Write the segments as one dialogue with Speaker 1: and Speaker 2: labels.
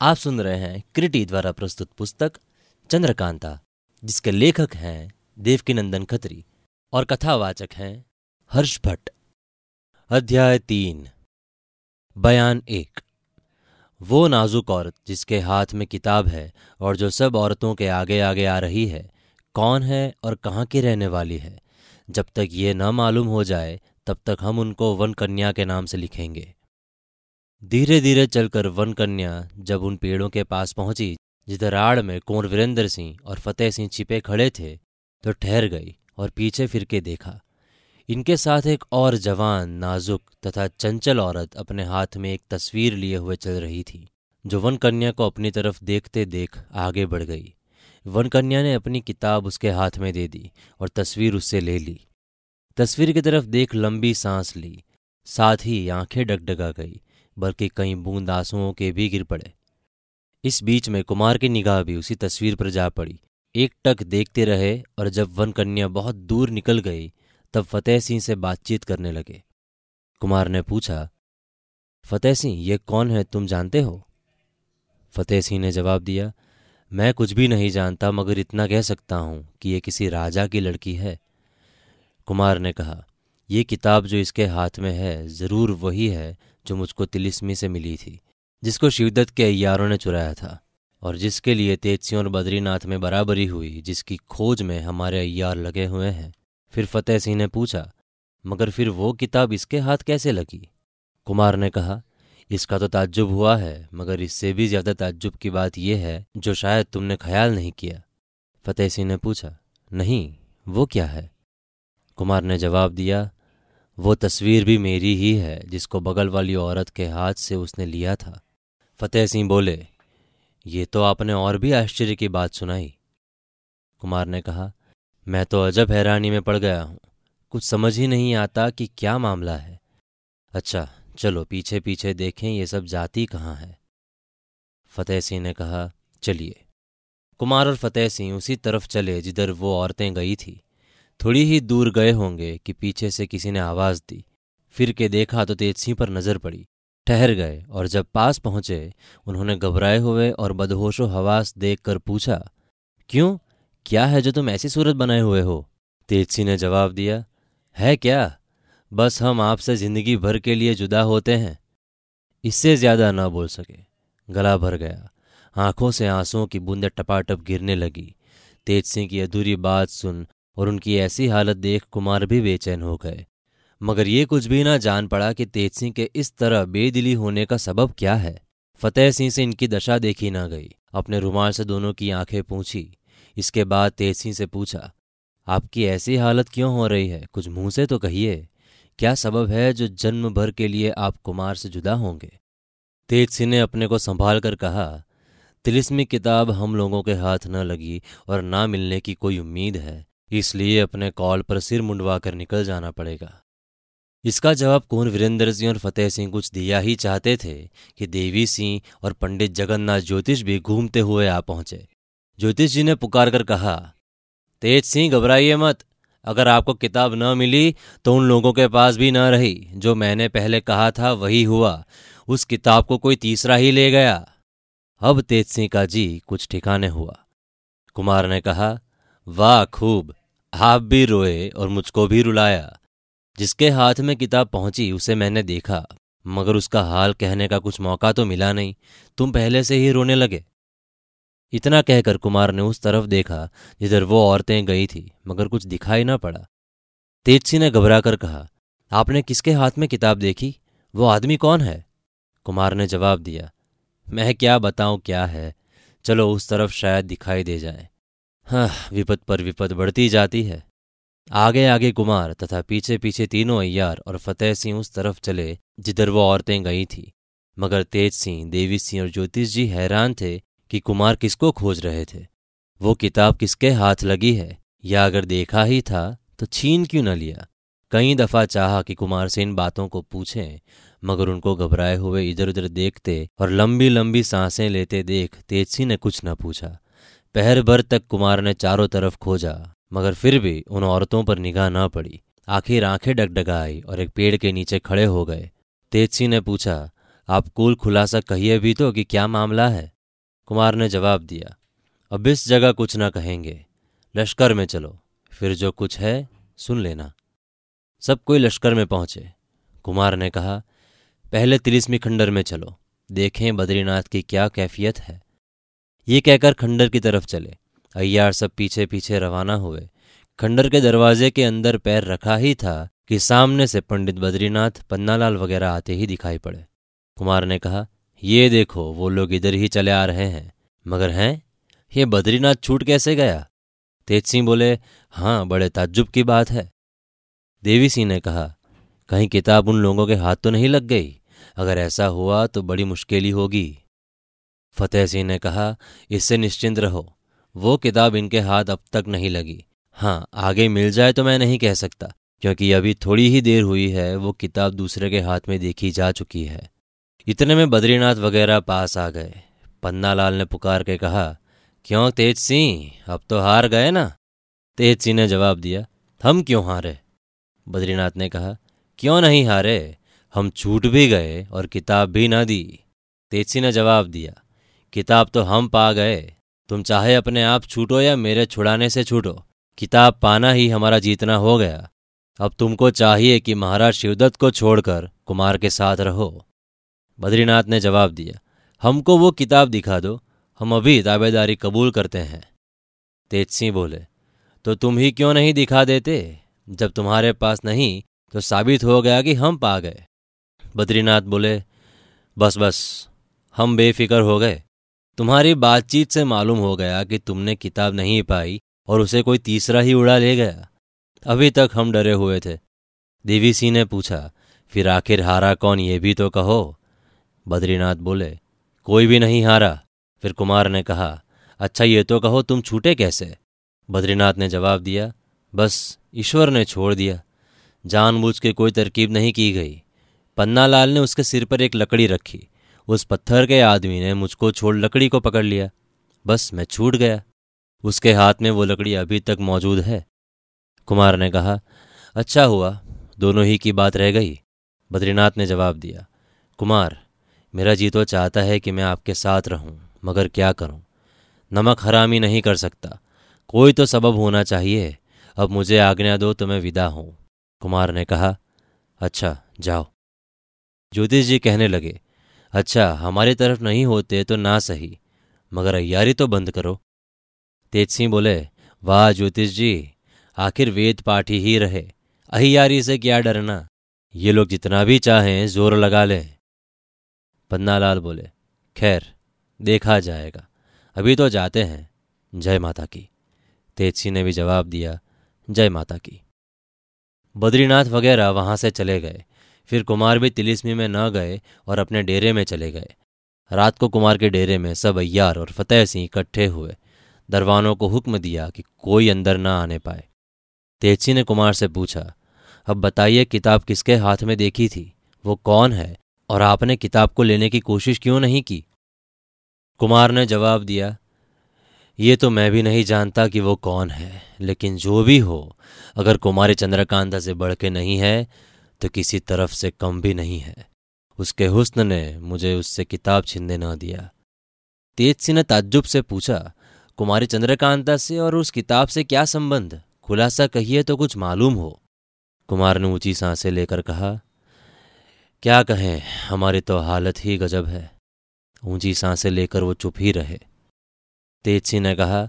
Speaker 1: आप सुन रहे हैं क्रिटी द्वारा प्रस्तुत पुस्तक चंद्रकांता, जिसके लेखक हैं देवकीनंदन खत्री और कथावाचक हैं हर्ष भट्ट। अध्याय तीन। बयान एक। वो नाजुक औरत जिसके हाथ में किताब है और जो सब औरतों के आगे आगे आ रही है, कौन है और कहाँ की रहने वाली है? जब तक ये न मालूम हो जाए, तब तक हम उनको वन कन्या के नाम से लिखेंगे। धीरे धीरे चलकर वन कन्या जब उन पेड़ों के पास पहुँची, जिधर आड़ में कुंवर वीरेंद्र सिंह और फतेह सिंह छिपे खड़े थे तो ठहर गई और पीछे फिर के देखा। इनके साथ एक और जवान नाजुक तथा चंचल औरत अपने हाथ में एक तस्वीर लिए हुए चल रही थी, जो वन कन्या को अपनी तरफ़ देखते देख आगे बढ़ गई। वन कन्या ने अपनी किताब उसके हाथ में दे दी और तस्वीर उससे ले ली। तस्वीर की तरफ़ देख लंबी सांस ली, साथ ही आँखें डगडगा गई। बल्कि कई बूंद आंसुओं के भी गिर पड़े। इस बीच में कुमार की निगाह भी उसी तस्वीर पर जा पड़ी। एक टक देखते रहे और जब वन कन्या बहुत दूर निकल गई, तब फतेह सिंह से बातचीत करने लगे। कुमार ने पूछा, फतेह सिंह, ये कौन है, तुम जानते हो? फतेह सिंह ने जवाब दिया, मैं कुछ भी नहीं जानता, मगर इतना कह सकता हूँ कि ये किसी राजा की लड़की है। कुमार ने कहा यह किताब जो इसके हाथ में है, ज़रूर वही है जो मुझको तिलिस्मी से मिली थी, जिसको शिवदत्त के अयारों ने चुराया था, और जिसके लिए तेजसिंह और बद्रीनाथ में बराबरी हुई, जिसकी खोज में हमारे अय्यार लगे हुए हैं। फिर फतेह सिंह ने पूछा, मगर फिर वो किताब इसके हाथ कैसे लगी? कुमार ने कहा, इसका तो ताज्जुब हुआ है, मगर इससे भी ज़्यादा ताज्जुब की बात यह है, जो शायद तुमने ख्याल नहीं किया। फतेह सिंह ने पूछा, नहीं, वो क्या है? कुमार ने जवाब दिया वो तस्वीर भी मेरी ही है, जिसको बगल वाली औरत के हाथ से उसने लिया था। फतेह सिंह बोले, ये तो आपने और भी आश्चर्य की बात सुनाई। कुमार ने कहा, मैं तो अजब हैरानी में पड़ गया हूँ। कुछ समझ ही नहीं आता कि क्या मामला है। अच्छा चलो पीछे पीछे देखें ये सब जाति कहाँ है? फतेह सिंह ने कहा, चलिए। कुमार और फतेह सिंह उसी तरफ़ चले, जिधर वो औरतें गई थी। थोड़ी ही दूर गए होंगे कि पीछे से किसी ने आवाज़ दी। फिर के देखा तो तेज सिंह पर नज़र पड़ी। ठहर गए और जब पास पहुँचे, उन्होंने घबराए हुए और बदहोशो हवास देखकर पूछा, क्यों? क्या है जो तुम ऐसी सूरत बनाए हुए हो? तेज सिंह ने जवाब दिया, है क्या? बस हम आपसे ज़िंदगी भर के लिए जुदा होते हैं। इससे ज़्यादा न बोल सके। गला भर गया। आँखों से आंसुओं की बूंदें टपाटप गिरने लगी। तेज सिंह की अधूरी बात सुन और उनकी ऐसी हालत देख कुमार भी बेचैन हो गए। मगर ये कुछ भी ना जान पड़ा कि तेज सिंह के इस तरह बेदिली होने का सबब क्या है। फतेह सिंह से इनकी दशा देखी ना गई। अपने रुमाल से दोनों की आँखें पूछी। इसके बाद तेज सिंह से पूछा, आपकी ऐसी हालत क्यों हो रही है? कुछ मुँह से तो कहिए। क्या सबब है जो जन्म भर के लिए आप कुमार से जुदा होंगे? तेज सिंह ने अपने को संभाल कर कहा, तिलिस्मी किताब हम लोगों के हाथ न लगी और ना मिलने की कोई उम्मीद है। इसलिए अपने कॉल पर सिर मुंडवा कर निकल जाना पड़ेगा। इसका जवाब कौन वीरेंद्र सिंह और फतेह सिंह कुछ दिया ही चाहते थे कि देवी सिंह और पंडित जगन्नाथ ज्योतिष भी घूमते हुए आ पहुँचे। ज्योतिष जी ने पुकार कर कहा, तेज सिंह, घबराइए मत। अगर आपको किताब न मिली तो उन लोगों के पास भी न रही। जो मैंने पहले कहा था वही हुआ। उस किताब को कोई तीसरा ही ले गया। अब तेज सिंह का जी कुछ ठिकाने हुआ। कुमार ने कहा, वाह, खूब। आप भी रोए और मुझको भी रुलाया। जिसके हाथ में किताब पहुँची, उसे मैंने देखा। मगर उसका हाल कहने का कुछ मौका तो मिला नहीं। तुम पहले से ही रोने लगे। इतना कहकर कुमार ने उस तरफ़ देखा, जिधर वो औरतें गई थी, मगर कुछ दिखाई ना पड़ा। तेजसी ने घबरा कर कहा, आपने किसके हाथ में किताब देखी? वो आदमी कौन है? कुमार ने जवाब दिया, मैं क्या बताऊँ क्या है? चलो उस तरफ़ शायद दिखाई दे जाए। हाँ विपद पर विपद बढ़ती जाती है। आगे आगे कुमार तथा पीछे पीछे तीनों अय्यार और फतेह सिंह उस तरफ़ चले, जिधर वो औरतें गई थी। मगर तेज सिंह, देवी सिंह और ज्योतिष जी हैरान थे कि कुमार किसको खोज रहे थे। वो किताब किसके हाथ लगी है? या अगर देखा ही था तो छीन क्यों न लिया? कई दफ़ा चाहा कि कुमार से इन बातों को पूछें, मगर उनको घबराए हुए इधर उधर देखते और लंबी लंबी साँसें लेते देख तेज सिंह ने कुछ न पूछा। पहर भर तक कुमार ने चारों तरफ़ खोजा, मगर फिर भी उन औरतों पर निगाह न पड़ी। आखिर आँखें डगडगाई और एक पेड़ के नीचे खड़े हो गए। तेजसी ने पूछा, आप कुल खुलासा कहिए भी तो कि क्या मामला है? कुमार ने जवाब दिया, अब इस जगह कुछ ना कहेंगे। लश्कर में चलो, फिर जो कुछ है, सुन लेना। सब कोई लश्कर में पहुँचे। कुमार ने कहा, पहले तिलिस्मी खंडर में चलो, देखें बद्रीनाथ की क्या कैफियत है। ये कहकर खंडर की तरफ़ चले। अय्यार सब पीछे पीछे रवाना हुए। खंडर के दरवाजे के अंदर पैर रखा ही था कि सामने से पंडित बद्रीनाथ, पन्नालाल वगैरह आते ही दिखाई पड़े। कुमार ने कहा, ये देखो, वो लोग इधर ही चले आ रहे हैं। मगर हैं? ये बद्रीनाथ छूट कैसे गया? तेज सिंह बोले हाँ बड़े ताज्जुब की बात है। देवी सिंह ने कहा, कहीं किताब उन लोगों के हाथ तो नहीं लग गई? अगर ऐसा हुआ तो बड़ी मुश्किल ही होगी। फतेह सिंह ने कहा, इससे निश्चिंत रहो। वो किताब इनके हाथ अब तक नहीं लगी। हाँ आगे मिल जाए तो मैं नहीं कह सकता, क्योंकि अभी थोड़ी ही देर हुई है, वो किताब दूसरे के हाथ में देखी जा चुकी है। इतने में बद्रीनाथ वगैरह पास आ गए। पन्नालाल ने पुकार के कहा, क्यों तेज सिंह? अब तो हार गए ना? तेज सिंह ने जवाब दिया, हम क्यों हारे? बद्रीनाथ ने कहा, क्यों नहीं हारे? हम छूट भी गए और किताब भी ना दी। तेज सिंह ने जवाब दिया किताब तो हम पा गए। तुम चाहे अपने आप छूटो या मेरे छुड़ाने से छूटो, किताब पाना ही हमारा जीतना हो गया। अब तुमको चाहिए कि महाराज शिवदत्त को छोड़कर कुमार के साथ रहो। बद्रीनाथ ने जवाब दिया, हमको वो किताब दिखा दो, हम अभी दावेदारी कबूल करते हैं। तेज सिंह बोले तो तुम ही क्यों नहीं दिखा देते? जब तुम्हारे पास नहीं तो साबित हो गया कि हम पा गए। बद्रीनाथ बोले, बस बस, हम बेफिक्र हो गए। तुम्हारी बातचीत से मालूम हो गया कि तुमने किताब नहीं पाई और उसे कोई तीसरा ही उड़ा ले गया। अभी तक हम डरे हुए थे। देवी सिंह ने पूछा, फिर आखिर हारा कौन, ये भी तो कहो? बद्रीनाथ बोले, कोई भी नहीं हारा। फिर कुमार ने कहा अच्छा ये तो कहो, तुम छूटे कैसे? बद्रीनाथ ने जवाब दिया, बस, ईश्वर ने छोड़ दिया। जानबूझ के कोई तरकीब नहीं की गई। पन्नालाल ने उसके सिर पर एक लकड़ी रखी। उस पत्थर के आदमी ने मुझको छोड़ लकड़ी को पकड़ लिया। बस मैं छूट गया। उसके हाथ में वो लकड़ी अभी तक मौजूद है। कुमार ने कहा अच्छा हुआ, दोनों ही की बात रह गई। बद्रीनाथ ने जवाब दिया, कुमार, मेरा जी तो चाहता है कि मैं आपके साथ रहूँ, मगर क्या करूँ? नमक हरामी नहीं कर सकता। कोई तो सबब होना चाहिए। अब मुझे आज्ञा दो तो मैं विदा हूँ। कुमार ने कहा अच्छा जाओ। ज्योतिष जी कहने लगे अच्छा हमारी तरफ़ नहीं होते तो ना सही, मगर अयारी तो बंद करो। तेज सिंह बोले, वाह ज्योतिष जी, आखिर वेद पाठी ही रहे अहियारी से क्या डरना? ये लोग जितना भी चाहें ज़ोर लगा लें। पन्नालाल बोले, खैर, देखा जाएगा, अभी तो जाते हैं। जय माता की। तेज सिंह ने भी जवाब दिया, जय माता की। बद्रीनाथ वगैरह वहाँ से चले गए फिर कुमार भी तिलिस्मी में न गए और अपने डेरे में चले गए। रात को कुमार के डेरे में सब अय्यार और फतेह सिंह इकट्ठे हुए। दरवानों को हुक्म दिया कि कोई अंदर न आने पाए। तेजसी ने कुमार से पूछा, अब बताइए, किताब किसके हाथ में देखी थी? वो कौन है? और आपने किताब को लेने की कोशिश क्यों नहीं की? कुमार ने जवाब दिया, ये तो मैं भी नहीं जानता कि वो कौन है, लेकिन जो भी हो, अगर कुमारी चंद्रकांता से बढ़ के नहीं है तो किसी तरफ़ से कम भी नहीं है। उसके हुस्न ने मुझे उससे किताब छीनने न दिया। तेज सिंह ने ताज्जुब से पूछा, कुमारी चंद्रकांता से और उस किताब से क्या संबंध? खुलासा कहिए तो कुछ मालूम हो। कुमार ने ऊँची साँसें लेकर कहा, क्या कहें, हमारी तो हालत ही गजब है। ऊँची साँसें लेकर वो चुप ही रहे। तेज सिंह ने कहा,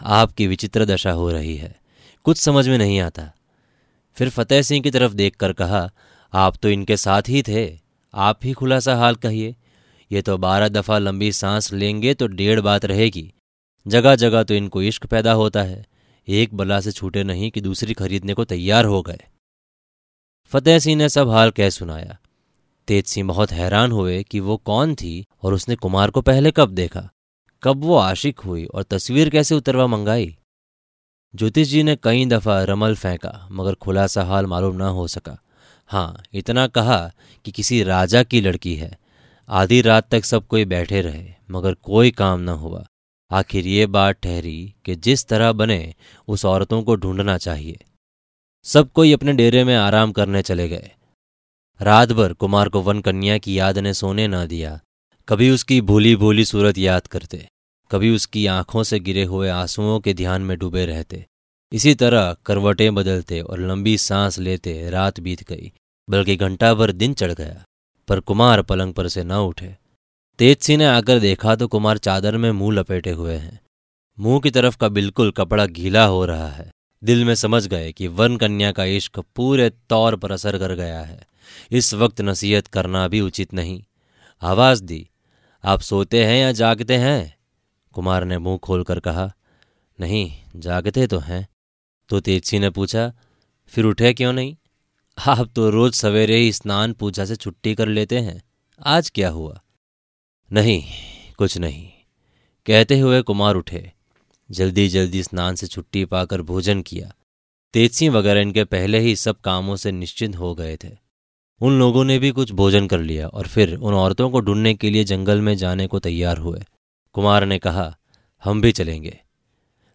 Speaker 1: आपकी विचित्र दशा हो रही है। कुछ समझ में नहीं आता। फिर फतेह सिंह की तरफ़ देखकर कहा, आप तो इनके साथ ही थे। आप ही खुलासा हाल कहिए। ये तो बारह दफ़ा लंबी सांस लेंगे तो डेढ़ बात रहेगी। जगह जगह तो इनको इश्क पैदा होता है। एक बला से छूटे नहीं कि दूसरी खरीदने को तैयार हो गए। फतेह सिंह ने सब हाल कह सुनाया। तेज सिंह बहुत हैरान हुए कि वो कौन थी और उसने कुमार को पहले कब देखा? कब वो आशिक हुई और तस्वीर कैसे उतरवा मंगाई? ज्योतिष जी ने कई दफ़ा रमल फेंका, मगर खुलासा हाल मालूम न हो सका। हाँ इतना कहा कि किसी राजा की लड़की है। आधी रात तक सब कोई बैठे रहे, मगर कोई काम न हुआ। आखिर ये बात ठहरी कि जिस तरह बने, उस औरतों को ढूंढना चाहिए। सब कोई अपने डेरे में आराम करने चले गए। रात भर कुमार को वन कन्या की याद ने सोने न दिया, कभी उसकी भूली भूली सूरत याद करते। कभी उसकी आँखों से गिरे हुए आंसुओं के ध्यान में डूबे रहते। इसी तरह करवटें बदलते और लंबी सांस लेते रात बीत गई, बल्कि घंटा भर दिन चढ़ गया, पर कुमार पलंग पर से न उठे। तेजसी ने आकर देखा तो कुमार चादर में मुँह लपेटे हुए हैं। मुँह की तरफ़ का बिल्कुल कपड़ा गीला हो रहा है। दिल में समझ गए कि वन कन्या का इश्क पूरे तौर पर असर कर गया है। इस वक्त नसीहत करना भी उचित नहीं। आवाज़ दी, आप सोते हैं या जागते हैं? कुमार ने मुँह खोलकर कहा, नहीं, जागते तो हैं। तो तेजसी ने पूछा, फिर उठे क्यों नहीं? आप तो रोज सवेरे ही स्नान पूजा से छुट्टी कर लेते हैं। आज क्या हुआ? नहीं, कुछ नहीं। कहते हुए कुमार उठे। जल्दी जल्दी स्नान से छुट्टी पाकर भोजन किया। तेजसी वगैरह इनके पहले ही सब कामों से निश्चिंत हो गए थे। उन लोगों ने भी कुछ भोजन कर लिया और फिर उन औरतों को ढूँढने के लिए जंगल में जाने को तैयार हुए। कुमार ने कहा, हम भी चलेंगे।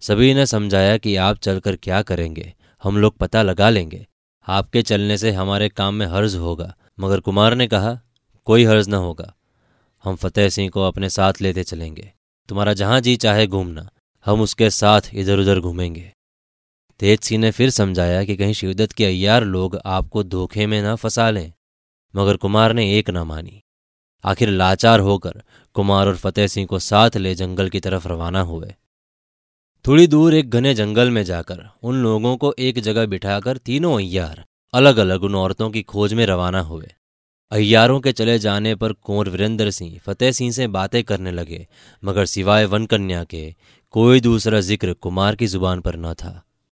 Speaker 1: सभी ने समझाया कि आप चलकर क्या करेंगे, हम लोग पता लगा लेंगे। आपके चलने से हमारे काम में हर्ज होगा, मगर कुमार ने कहा, कोई हर्ज न होगा। हम फतेह सिंह को अपने साथ लेते चलेंगे। तुम्हारा जहाँ जी चाहे घूमना, हम उसके साथ इधर उधर घूमेंगे। तेज सिंह ने फिर समझाया कि कहीं शिवदत्त के अयार लोग आपको धोखे में न फंसा लें, मगर कुमार ने एक न मानी। आखिर लाचार होकर कुमार और फतेह सिंह को साथ ले जंगल की तरफ़ रवाना हुए। थोड़ी दूर एक घने जंगल में जाकर उन लोगों को एक जगह बिठाकर तीनों अय्यार अलग अलग उन औरतों की खोज में रवाना हुए। अय्यारों के चले जाने पर कुंवर वीरेंद्र सिंह, फतेह सिंह से बातें करने लगे, मगर सिवाय वन कन्या के कोई दूसरा ज़िक्र कुमार की ज़ुबान पर न था।